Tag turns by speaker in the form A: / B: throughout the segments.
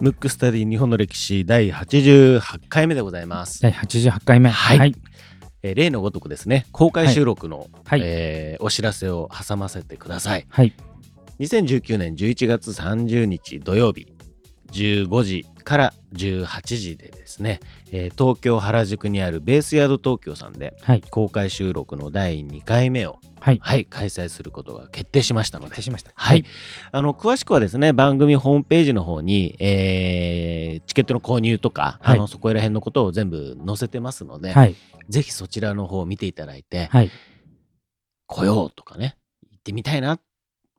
A: ムックスタディ日本の歴史第88回目でございます。
B: 第88回目。
A: はい
B: はい。
A: えー例のごとくですね、公開収録の、
B: はい
A: えーお知らせを挟ませてください。
B: はい。
A: 2019年11月30日土曜日、15時から18時でですね、えー東京原宿にあるベースヤード東京さんで
B: はい。
A: 公開収録の第2回目を、
B: はい。
A: はい、開催することが決定しましたので
B: 決定、しました。
A: はい。あの詳しくはですね番組ホームページの方に、えーチケットの購入とか、
B: はい
A: あのそこら辺のことを全部載せてますので、
B: はい。
A: ぜひそちらの方を見ていただいて、
B: はい。
A: 来ようとかね行ってみたいな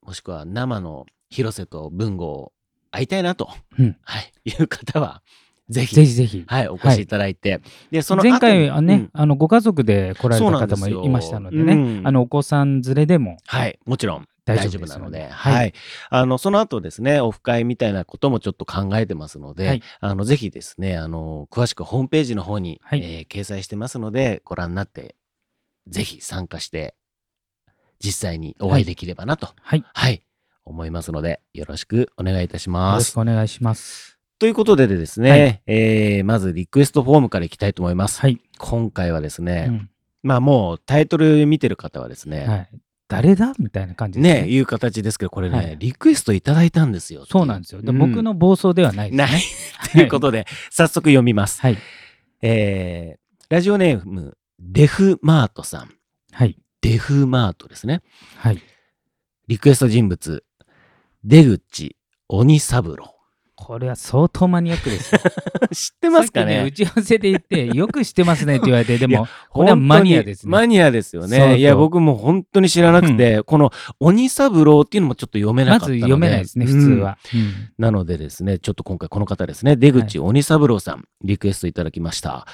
A: もしくは生の広瀬と文吾を会いたいなと、
B: うん。
A: はい、いう方はぜひ
B: ぜひぜひ。
A: はい、お越しいただいて、でその後
B: 前回はね、
A: うん。
B: あのご家族で来られた方もいましたのでね、
A: うん。
B: あのお子さん連れでも
A: はい、もちろん。
B: 大
A: 大丈
B: 夫
A: なので、
B: はい。
A: はい、あのその後ですね、オフ会みたいなこともちょっと考えてますので、
B: はい。
A: あのぜひですね、あの詳しくホームページの方に、
B: はい。
A: えー掲載してますので、ご覧になって、ぜひ参加して、実際にお会いできればなと、
B: はい。
A: はい、思いますので、よろしくお願いいたし
B: よ
A: ます
B: ろしく。お願いします。
A: ということでですね、
B: はい
A: えーまずリクエストフォームからいきたいと思います。
B: はい。
A: 今回はですね、
B: うん
A: まあもうタイトル見てる方はですね、
B: はい。誰だみたいな感じです
A: ね、
B: ね。
A: いう形ですけど、これね、
B: はい
A: リクエストいただいたんですよ。
B: そうなんですよ。で
A: うん
B: 僕の暴走ではないですね。
A: ない。ということで、早速読みます。
B: はい。
A: えーラジオネーム、デフマートさん。
B: はい。
A: デフマートですね。
B: はい。
A: リクエスト人物、出口鬼三郎。
B: これは相当マニアックですよ。
A: 知ってますか
B: さっき
A: ね
B: 打ち合わせで言って、よく知ってますねって言われて、でも、これはマニアですね。
A: マニアですよ
B: そうそう
A: ね。いや、僕も本当に知らなくて、この鬼三郎っていうのもちょっと読めなかったので。
B: まず読めないですね、普通は。うん
A: なのでですね、ちょっと今回この方ですね、出口鬼三郎さん、リクエストいただきました。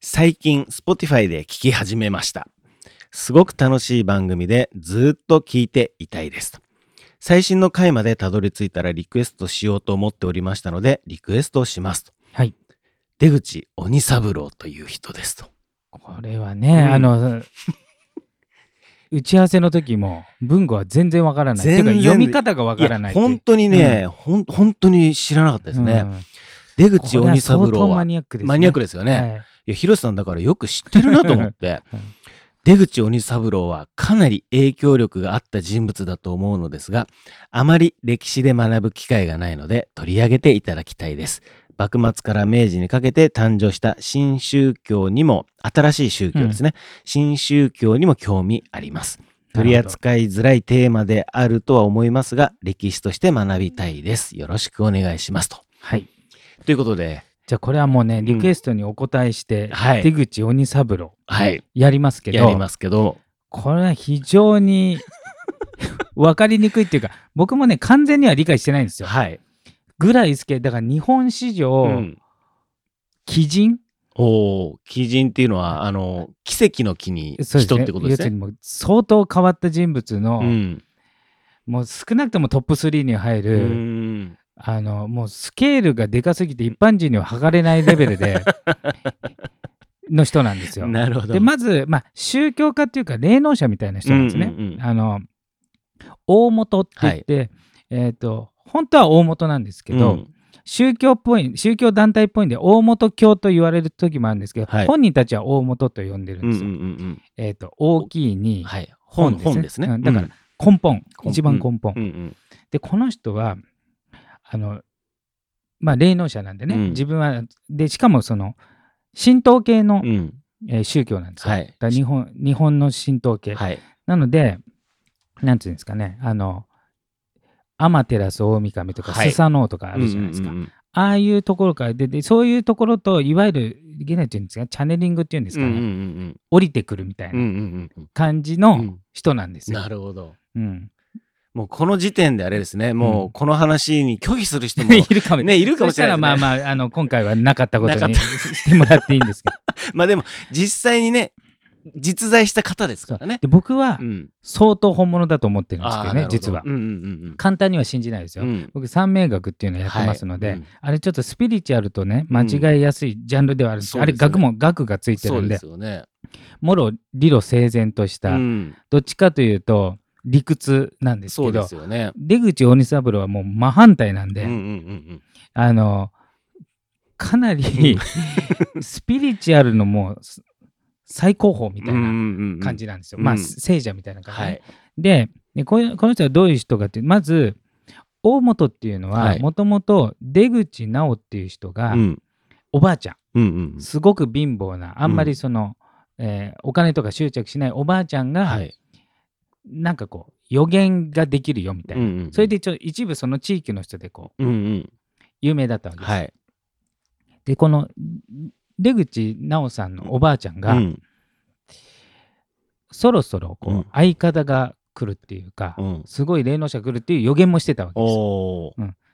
A: 最近、Spotify で聞き始めました。すごく楽しい番組でずっと聞いていたいですと。最新の回までたどり着いたらリクエストしようと思っておりましたので、リクエストをしますと。
B: はい。
A: 出口鬼三郎という人ですと。
B: これはね、
A: うん
B: あの、打ち合わせの時も文語は全然わからない。
A: 全然
B: 読み方がわからない
A: や本当にね、ほん本当に知らなかったですね。
B: うん
A: 出口鬼三郎は
B: マニアックです、ね。
A: マニアックですよね。
B: はい
A: いや、広瀬さんだからよく知ってるなと思って
B: うん。
A: 出口鬼三郎はかなり影響力があった人物だと思うのですが、あまり歴史で学ぶ機会がないので取り上げていただきたいです。幕末から明治にかけて誕生した新宗教にも、新しい宗教ですね。新宗教にも興味あります。取り扱いづらいテーマであるとは思いますが、歴史として学びたいです。よろしくお願いしますと。
B: はい。
A: ということで、
B: じゃあこれはもうね、リクエストにお答えして、
A: はい
B: 出口鬼三郎、
A: はい、
B: やりますけど、
A: やりますけど、
B: これは非常に 分かりにくいっていうか、僕もね、完全には理解してないんですよ。
A: はい。
B: ぐらいですけど、だから日本史上、
A: うん
B: 奇人？
A: おお、奇人っていうのは、あの、奇跡の木に人ってことですね。
B: 要するにもう相当変わった人物の、
A: うん。
B: もう少なくともトップ3に入
A: う
B: る、
A: ん。
B: あのもうスケールがでかすぎて一般人には測れないレベルで の人なんですよ。
A: なるほど。
B: でまず、まあ、宗教家っていうか霊能者みたいな人なんですね。
A: うんうんうん
B: あの大元って言って、えー、と本当は大元なんですけど、
A: うん
B: 宗教っぽい宗教団体っぽいんで大元教と言われる時もあるんですけど、
A: はい
B: 本人たちは大元と呼んでるんですよ。
A: うんうんうん
B: えー、と大きいに
A: うん。はい。本、本ですね。
B: うんだから
A: うん
B: 根本、
A: 本
B: 一番根本。
A: うんうん。
B: でこの人はあのまあ霊能者なんでね、
A: うん
B: 自分はでしかもその神道系の、
A: うん。
B: えー宗教なんですよ。
A: はい
B: だから日本日本の神道系。
A: はい。
B: なので、なんていうんですかね、あの、アマテラス大神とか、
A: はい
B: スサノオとかあるじゃないですか。
A: うんうんうん
B: ああいうところからでで、そういうところと、いわゆる、ゲネっていうんですか、チャネリングっていうんですかね、
A: うんうんうん
B: 降りてくるみたい
A: うん。うんう
B: な感じの
A: うん。
B: 人なんですよ。
A: なるほど。
B: うん、
A: もうこの時点であれですね、も
B: う
A: うこの話に拒否する人も
B: いるかも
A: ね、いるかもしれないね。
B: そしたらまあまあ、あの今回はなかったことにしてもらっていいんですけど。
A: まあでも、実際にね、実在した方ですからね。
B: で僕は
A: うん。
B: 相当本物だと思ってるんですけどね、
A: ど
B: 実は
A: う。んうんうん
B: 簡単には信じないですよ。
A: うん。うん
B: 僕三名学っていうのをやってますので、
A: はいうん
B: あれちょっとスピリチュアルとね間違いやすいジャンルではあるんです、
A: そうですよね
B: あれ学も学がついてるんです
A: よね。
B: もろ理路整然とした、
A: うん。
B: どっちかというと理屈なんですけど
A: ね。
B: 出口鬼三郎はもう真反対なんで、
A: うんうんうん
B: あのかなりスピリチュアルのもうす最高峰み
A: うん。
B: たいな
A: な
B: 感じなんですよ。
A: うん
B: まあ聖者みたいな感じ、ね
A: はい。
B: ででこのこの人はどういう人かっていうまず大本っていうの
A: は
B: はいもともと出口直っていう人が、
A: うん
B: おばあちゃ
A: うんうん
B: んすごく貧乏なあんまりその、えーお金とか執着しないおばあちゃんが、
A: はい。
B: なんかこう予言ができるよみたいな、
A: うんうん
B: それでちょ一部その地域の人でこう
A: うんうん。
B: 有名だったわけですよ。
A: はい。
B: でこの出口直さんのおばあちゃんが、
A: うん
B: そろそろこう、
A: うん
B: 相方が来るっていうか、
A: うん。
B: すごい霊能者来るっていう予言もしてたわけです。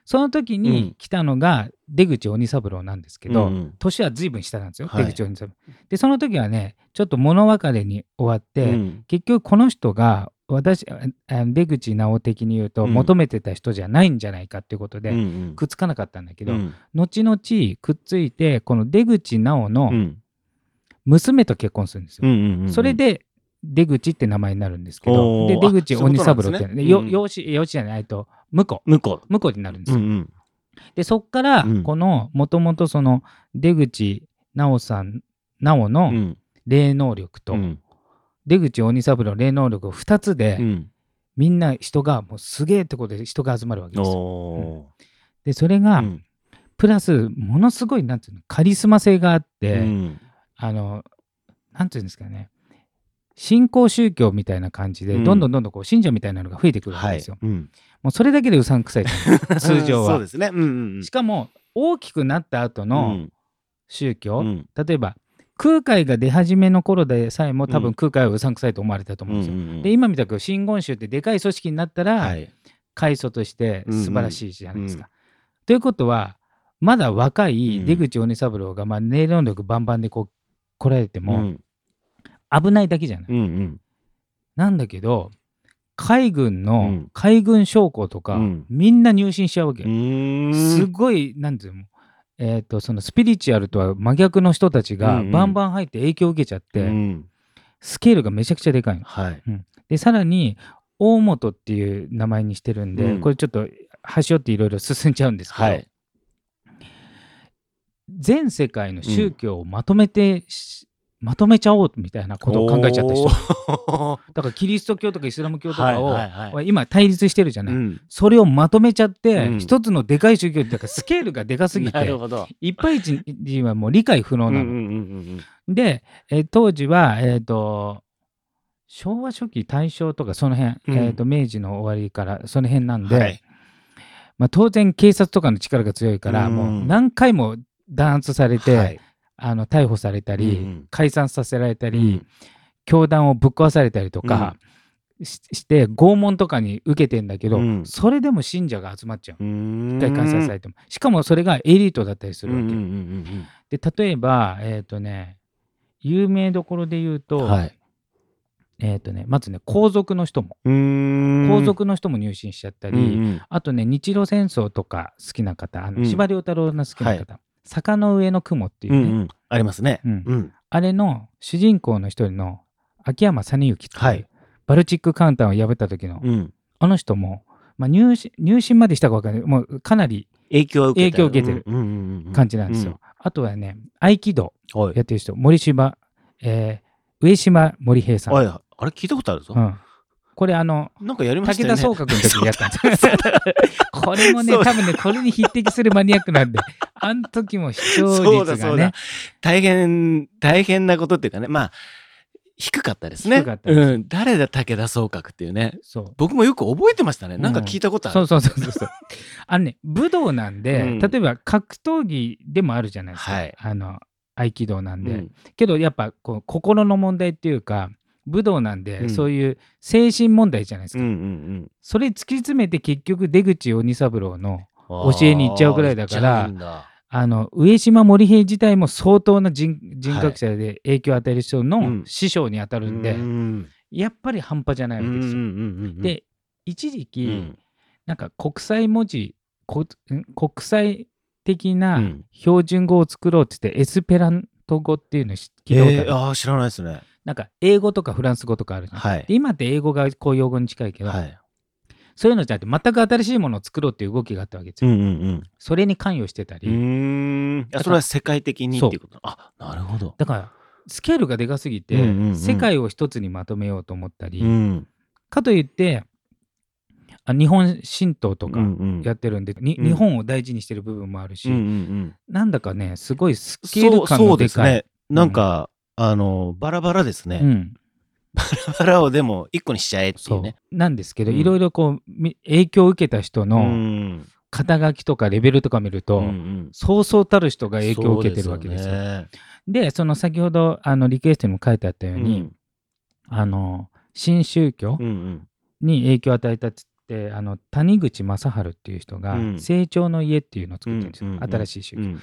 B: その時
A: うん
B: に来たのが出口鬼三郎なんですけど、
A: うんうん
B: 年は随分下なんですよ、
A: はい
B: 出口鬼三郎。でその時はねちょっと物別れに終わって、
A: うん
B: 結局この人が私出口直的に言うと、
A: うん。
B: 求めてた人じゃないんじゃないかっていうことで、
A: うんうん
B: くっつかなかったんだけど、
A: うん。
B: 後々くっついてこの出口直の
A: うん。
B: 娘と結婚するんですよ。
A: うんうんうん
B: それで出口って名前になるんですけど、
A: おー。
B: で出口
A: あそういう
B: 鬼
A: ことなんですね。
B: 三郎って、でよ
A: うん。
B: 養子養子じゃないえっと婿。
A: 向こ
B: 婿になるんで
A: う。
B: すよ。
A: うんうん。
B: でそっから
A: うん。
B: このもともとその出口直さん直
A: う
B: の
A: ん。
B: 霊能力と、
A: うん
B: 出口鬼三郎霊能力2つで、
A: うん。
B: みんな人がもうすげえってことで人が集まるわけですよ。
A: お
B: でそれ
A: ー
B: が、
A: うん。
B: プラスものすごいなんていうのカリスマ性があって、
A: うん。
B: あのなんていうんですかね新興宗教みたいな感じで、
A: うん。
B: どんどんどんどんこう信者みたいなのが増えてくるわけ
A: はい
B: ですよ。
A: うん。
B: もうそれだけでうさんくさい 通常は。
A: そうですね。うんうんうん。
B: しかも大きくなった後の宗教、
A: うん。
B: 例えば空海が出始めの頃でさえも多分
A: うん。
B: 空海はうさんくさいと思われたと思うんですよ。
A: うんうんうん。
B: で今みたく真言宗ってでかい組織になったら、
A: はい。
B: 開祖として素晴らしいじゃないですか。
A: うん
B: ということはまだ若
A: うん。
B: い出口鬼三郎が、まあ、霊能力バンバンでこう来られても
A: うん。
B: 危ないだけじゃない。
A: うんうん。
B: なんだけど海軍
A: う
B: の
A: ん。
B: 海軍将校とか、
A: うん。
B: みんな入信しちゃうわけすごいなんていうのえー、とそのスピリチュアルとは真逆の人たちが
A: うんうん。
B: バンバン入って影響を受けちゃって、
A: うん。
B: スケールがめちゃくちゃでかいの。
A: はい。
B: でさらに大本っていう名前にしてるんで、
A: うん。
B: これちょっと端折っていろいろ進んじゃうんですけど、
A: はい。
B: 全世界の宗教をまとめてし、まとめちゃおうみたいなことを考えちゃった人。だからキリスト教とかイスラム教とかを、今対立してるじゃない、
A: うん。
B: それをまとめちゃって、
A: うん。
B: 一つのでかい宗教ってだからスケールがでかすぎて
A: なるほど。
B: いっぱい人はもう理解不能なの。
A: うんうんうんうん。
B: で、えー当時は、えー、と昭和初期大正とかその辺、
A: うん。
B: えー、と明治の終わりからその辺なん
A: うん
B: で、
A: はい。
B: まあ、当然警察とかの力が強いから、
A: うん。
B: もう何回も弾圧されて、
A: はい
B: あの逮捕されたり、
A: うんうん。
B: 解散させられたり、
A: うん。
B: 教団をぶっ壊されたりとかし,、して拷問とかに受けてんだけど、
A: うん。
B: それでも信者が集まっちゃう。
A: 一
B: 一回開催されても。しかもそれがエリートだったりするわけ。
A: うんうんうん
B: で例えば、えっ、とね、有名どころで言うと、
A: うんはい。
B: えっ、とね、まずね、皇族の人も、
A: うーん。
B: 皇族の人も入信しちゃったり、
A: うんうん。
B: あとね、日露戦争とか好きな方、あの
A: うん。
B: 司馬遼太郎の好きな方、坂の上の雲っていうね、
A: うんうん。ありますね。
B: うん。
A: うん。
B: あれの主人公の一人の秋山実之っていう、
A: はい。
B: バルチックカウンターを破った時の、
A: うん。
B: あの人も、まあ、入信入信までしたか分かんない。もうかなり
A: 影響を受けた
B: 影響を受けてる
A: うんうんうんうん
B: 感じなんですよ。あとはね、合気道やってる人、森島、えー上島森平さん。
A: はいあれ聞いたことあるぞ。
B: う。ん、これあの、
A: なんかやりましたよね。
B: 武田総閣の時にやったんです。これもね、多分ね、これに匹敵するマニアックなんで、あの時も視聴率がね
A: そうだ、。大変、大変なことっていうかね、まあ、低かったですね。
B: 低かったです
A: うん。誰だ武田総閣っていうね。
B: そう。
A: 僕もよく覚えてましたね。なんか聞いたことある。
B: そうそうそうそうそう。あのね、武道なんで、
A: うん
B: 例えば格闘技でもあるじゃないですか。
A: はい
B: あの、合気道なんで。
A: うん
B: けどやっぱこう心の問題っていうか、武道なんで、
A: うん
B: そういう精神問題じゃないですか。
A: うんうん
B: それ突き詰めて結局出口鬼三郎の
A: うん。
B: 教えに行っちゃうぐらいだから
A: あ
B: の上島森平自体も相当な人人格者で影響を与える人
A: う
B: の
A: ん。
B: 師匠に当たるんで、
A: うん。
B: やっぱり半端じゃないわけですよ。
A: うんうんうんうん
B: で一時期、
A: うん。
B: なんか国際文字国際的
A: う
B: なん。標準語を作ろうって言ってエスペラント語っていうの聞いたことある、
A: えーあー知らないですね。
B: なんか英語とかフランス語とかあるじゃん。
A: はい。
B: で今って英語が公用語に近いけど、
A: はい。
B: そういうのじゃなくて全く新しいものを作ろうっていう動きがあったわけですよ。
A: うんうん
B: それに関与してたり、
A: うん。それは世界的にっていうこと？あ、なるほど。
B: だからスケールがでかすぎて、
A: うんうんうん
B: 世界を一つにまとめようと思ったり、
A: うん。
B: かといってあ日本神道とか
A: うんうん
B: やってるんで、に
A: うん
B: 日本を大事にしてる部分もあるし、
A: うんうんうん。
B: なんだかねすごいスケール感
A: そうそう
B: のでかい。
A: ですね。なんか、あの、バラバラですね。
B: うん、
A: バラバラをでも一個にしちゃえってい
B: そう。う
A: ね。
B: なんですけど、
A: うん。
B: いろいろこうみ影響を受けた人
A: う
B: の
A: ん。
B: 肩書きとかレベルとか見ると、
A: うんうん。
B: そうそうたる人が影響を受けてるわけですよ。
A: そうよね。
B: でその先ほどあのリクエストにも書いてあったように、
A: うん。
B: あの新宗教に影響を与えたっつってあの谷口正治っていう人が
A: うん「
B: 成長の家」っていうのを作ってるんですよ、
A: うん
B: 新しい宗教、
A: うん。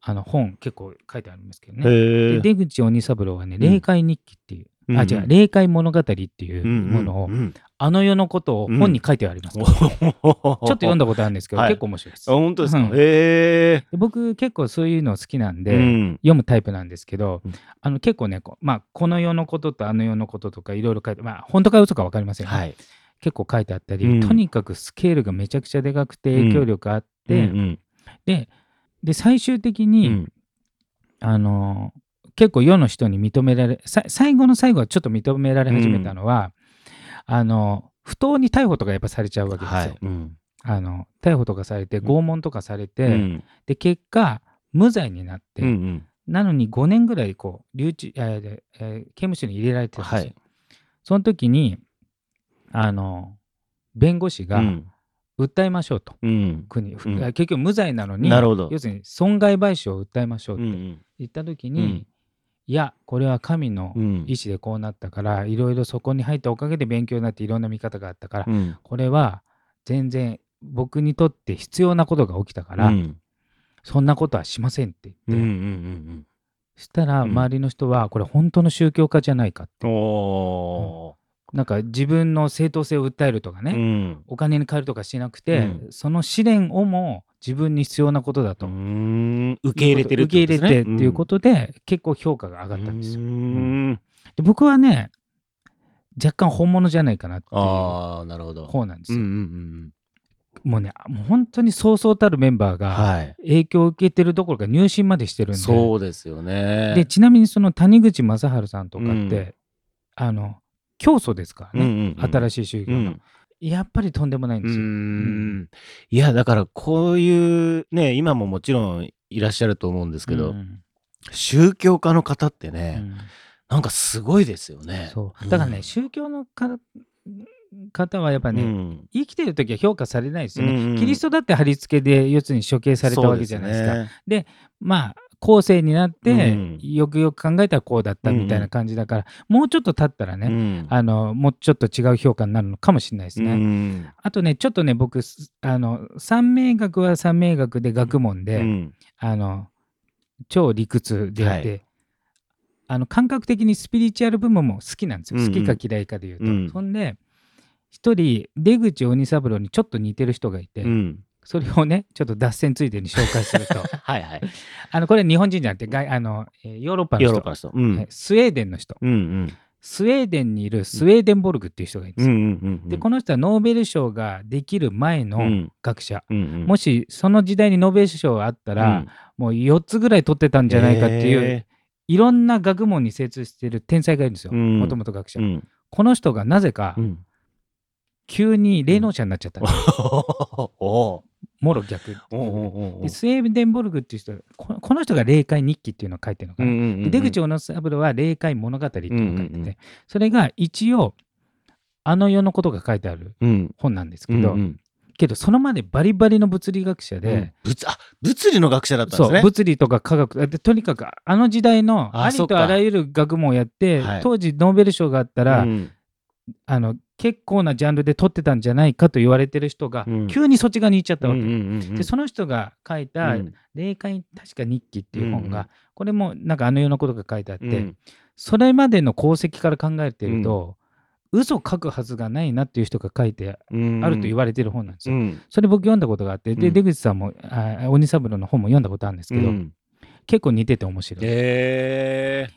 B: あの本結構書いてあるんですけどね。出口鬼三郎はね「
A: うん
B: 霊界日記」っていう、あ違う「霊界物語」っていうものを、
A: うんうんうん。
B: あの世のことを本に書いてあります、
A: お
B: ちょっと読ん
A: だ。
B: だことあるんですけど、
A: はい。
B: 結構面白いです。
A: あ、。本当ですか？
B: うん。
A: へえ。
B: で僕結構そういうの好きなんで、
A: うん。
B: 読むタイプなんですけど、
A: うん。
B: あの結構ねこ,、まあ、この世のこととあの世のこととかいろいろ書いてまあ本当か嘘か分かりませんよ、
A: はい。
B: 結構書いてあったり、
A: うん。
B: とにかくスケールがめちゃくちゃでかくて影響力あって、
A: うん
B: でで最終的
A: う
B: に、
A: ん。
B: あの結構世の人に認められさ最後の最後はちょっと認められ始めたのは、あの不当に逮捕とかやっぱされちゃうわけですよ。
A: はい。うん。
B: あの逮捕とかされて拷問とかされて、
A: うん。
B: で結果無罪になって、
A: うんうん。
B: なのに5年ぐらいこう留置、えーえー刑務所に入れられてるんですよ。
A: はい。
B: その時にあの弁護士が
A: うん。
B: 訴えましょうと、
A: うん。
B: 国、
A: うん。
B: 結局無罪なのに
A: なるほど。
B: 要するに損害賠償を訴えましょうって
A: うんうん。
B: 言った時に、
A: うん
B: いやこれは神の
A: うん。
B: 意志でこうなったからいろいろそこに入ったおかげで勉強になっていろんな見方があったから、
A: うん。
B: これは全然僕にとって必要なことが起きたから、
A: うん。
B: そんなことはしませんって言って、
A: うんうんうん
B: そしたら
A: うん。
B: 周りの人はこれ本当の宗教家じゃないかって。
A: うん。お
B: なんか自分の正当性を訴えるとかね、
A: ーうん。
B: お金に換えるとかしなくて、
A: うん。
B: その試練をも自分に必要なことだと、
A: 受け入れてる
B: 受け入れてっていうこと
A: と
B: で、結構評価が上がったんですよ。で僕はね若干本物じゃないかなっていう
A: ああなるほど。
B: 方なんですよ。もうねもう本当にそうそうたるメンバー
A: うん
B: が
A: はい。
B: 影響を受けてるどころか入信までしてるんで。
A: そうですよね
B: でちなみにその谷口正治さんとかって、
A: うん
B: あの教祖ですからね、
A: うんうんうん。
B: 新しい宗教の、
A: うん。
B: やっぱりとんでもないんですよ。
A: ん。いやだからこういうね今ももちろんいらっしゃると思うんですけど、
B: うん。
A: 宗教家の方って
B: う
A: ね、
B: ん。
A: なんかすごいですよね。
B: だからね、
A: うん。
B: 宗教のか方はやっぱね、
A: うん。
B: 生きてる時は評価されないですよね、
A: うんうん
B: キリストだって貼り付けで要するに処刑されたわけじゃないですか。
A: そうね。
B: まあ後世になって、
A: うん。
B: よくよく考えたらこうだったみたいな感じだから、もうちょっと経ったらね、
A: うん。
B: あのもうちょっと違う評価になるのかもしれないですね。
A: うん。
B: あとねちょっとね僕すあの三名学は三名学で学問で、
A: うん。
B: あの超理屈であって、
A: はい。
B: あの感覚的にスピリチュアル部分も好きなんですよ、
A: うん。うん
B: 好きか嫌いかでいうと。
A: うん。
B: そんで一人出口鬼三郎にちょっと似てる人がいて、
A: うん
B: それをねちょっと脱線ついでに紹介すると。
A: はいはい。
B: あのこれ日本人じゃなくて外あの、えーヨーロッパの人。
A: うん。
B: はい。スウェーデンの人。
A: うんうん。
B: スウェーデンにいるスウェーデンボルグっていう人がいるんですよ。
A: うんうんうん。
B: でこの人はノーベル賞ができる前の
A: うん。
B: 学者、
A: うんうん。
B: もしその時代にノーベル賞があったら、
A: うん。
B: もう4つぐらい取ってたんじゃないかっていう、
A: へ
B: いろんな学問に精通している天才がいるんですよ。
A: うん。
B: もともと学者、
A: ーうん。
B: この人がなぜか
A: うん
B: 急に霊能者になっちゃった。ん。ですよ、
A: おー
B: もろ逆。
A: おーおーおー
B: でスウェーデンボルグっていう人ここの人が霊界日記っていうのを書いてるのかな、
A: うんうんうんうん。
B: で出口小野三郎は霊界物語っていうのを書いてて、
A: うんうんうん。
B: それが一応あの世のことが書いてある
A: うん。
B: 本なんですけど、
A: うんうん。
B: けどそのまでバリバリの物理学者で、
A: うん。物あ物理の学者だったんで
B: そう
A: すね。
B: 物理とか科学でとにかくあの時代のあり
A: あそっか。
B: とあらゆる学問をやって
A: はい。
B: 当時ノーベル賞があったら、
A: うん。
B: あの結構なジャンルで取ってたんじゃないかと言われてる人が、
A: うん。
B: 急にそっち側に行っちゃったわけ、
A: うんうんうんうん。
B: でその人が書いた
A: うん「
B: 霊界確か日記」っていう本が、
A: うん
B: これもなんかあの世のことが書いてあって、
A: うん。
B: それまでの功績から考えてると、嘘書くはずがないなっていう人が書いて
A: うん
B: あると言われてる本なんですよ。
A: うん。
B: それ僕読んだことがあってで、
A: うん。
B: 出口さんもあ鬼三郎の本も読んだことあるんですけど、
A: うん。
B: 結構似てて面白い。
A: へえ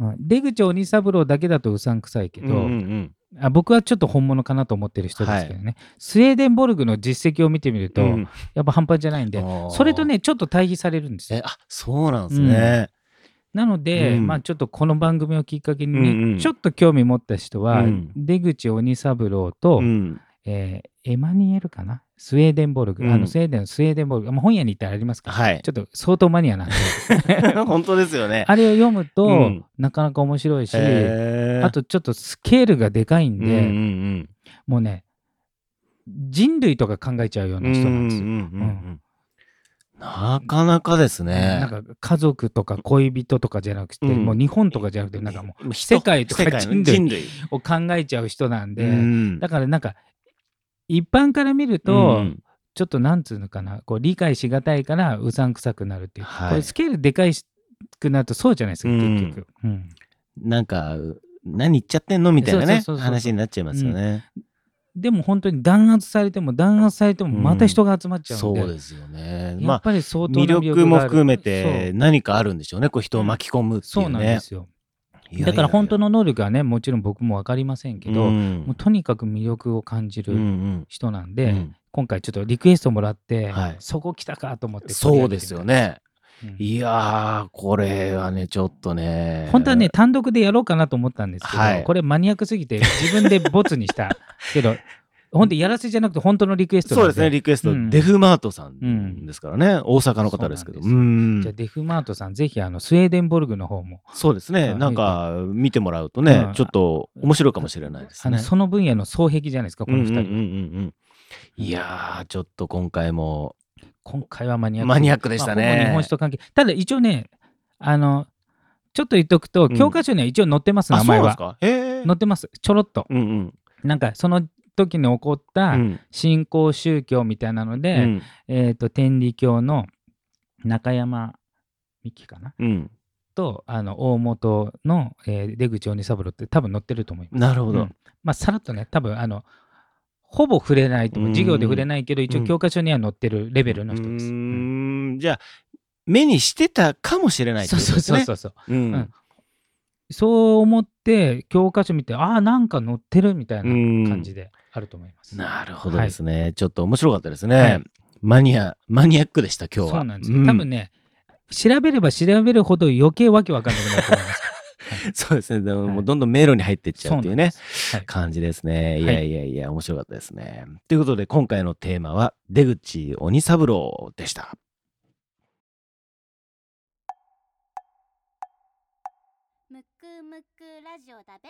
B: うん。出口鬼三郎だけだとうさんくさいけど、
A: うんうん
B: あ僕はちょっと本物かなと思ってる人ですけどね、スウェーデンボルグの実績を見てみると、
A: うん。うん
B: やっぱ半端じゃないんでそれとねちょっと対比されるんですよ。
A: えあそうなんですね。
B: なので、
A: うん。
B: まあちょっとこの番組をきっかけにね、
A: うんうん
B: ちょっと興味持った人は、
A: うん。
B: 出口鬼三郎と、
A: うん。
B: えーエマニュエルかな？スウェーデンボルグ、
A: うん。
B: あのスウェーデンのスウェーデンボルグ、まあ、本屋に行ったらありますから、
A: はい。
B: ちょっと相当マニアなんで。
A: 本当ですよね。
B: あれを読むと、
A: うん。
B: なかなか面白いし、あとちょっとスケールがでかいんで、
A: うんうん
B: もうね人類とか考えちゃうよう
A: う
B: なん人なんですよ。
A: うんうんうんうんなかなかですね。
B: なんか家族とか恋人とかじゃなくて、
A: うん。
B: もう日本とかじゃなくてなんかもう
A: 人
B: 世界とか人類。を考えちゃう人なんで、
A: うん。
B: だからなんか一般から見ると、
A: うん。
B: ちょっとなんつうのかなこう理解しがたいからうさんくさくなるっていう、
A: はい。
B: これスケールでかいくなるとそうじゃないですか
A: うん。
B: 結局、うん。
A: なんか、何言っちゃってんのみたいなね話になっちゃいますよね。
B: でも本当に弾圧されても弾圧されてもまた人が集まっちゃうんで、
A: そうですよね。まあ
B: やっぱり相当な
A: 魅力も含めて
B: る
A: 何かあるんでしょうね。こう人を巻き込むって
B: そうそう。
A: いうね。
B: なんですよだから本当の能力はねもちろん僕も分かりませんけど、
A: うん。
B: もうとにかく魅力を感じ
A: うんう
B: る
A: ん。
B: 人なんで、
A: うん。
B: 今回ちょっとリクエストもらって、
A: はい。
B: そこ来たかと思って
A: そうですよ、ね。
B: うん。
A: いやー、これはね、ちょっとね。
B: 本当はね、単独でやろうかなと思ったんですけど、
A: はい。
B: これマニアックすぎて自分でボツにしたけど 本当やらせじゃなくて本当のリクエスト
A: そうですね、リクエスト、
B: うん。
A: デフマートさ
B: うん
A: んですからね、大阪の方ですけど。
B: じゃあデフマートさんぜひあのスウェーデンボルグの方も。
A: そうですね、
B: うん
A: なんか見てもらうとね、
B: うん。
A: ちょっと面白いかもしれないですね。
B: その分野の双璧じゃないですかこの2人、
A: うんうんうんうんうん。いやー、ちょっと今回も、
B: 今回はマニアック。
A: マニアックでしたね。
B: まあ日本史と関係。ただ一応ねあのちょっと言っとくと、
A: うん。
B: 教科書には一応載ってます名
A: あ、そう
B: 前は
A: なんですか？へー。
B: 載ってます。ちょろっと。
A: うんうん。
B: なんかその時に起こった
A: うん。
B: 新興宗教みたいなので、
A: うん。
B: えっ、と天理教の中山美希かな？
A: うん。
B: とあの大元の、えー出口鬼三郎って多分載ってると思います。
A: なるほど。
B: うん。まあさらっとね多分あのほぼ触れないと授業で触れないけど一
A: うん。
B: 応教科書には載ってるレベルの人です。
A: じゃあ、目にしてたかもしれない
B: そう
A: ことですね。
B: そうそうそうそう。
A: う。ん。
B: うん。そう思って教科書見てああなんか載ってるみたいな感じであると思います。
A: なるほどですね。ちょっと面白かったですね。
B: はい
A: マニア、マニアックでした、今日は。
B: そうなんですよ。多分ね調べれば調べるほど余計わけわかんなくなると思います。
A: そうですね。でも
B: はい
A: もうどんどん迷路に入っていっちゃうっていうね、
B: す。はい
A: 感じですね。い
B: はい
A: やいやいや、面白かったですね。ということで、今回のテーマは、出口鬼三郎でした。
C: むくむくラジオだべ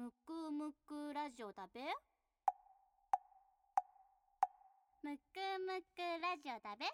C: むくむくラジオだべ？むくむくラジオだべ？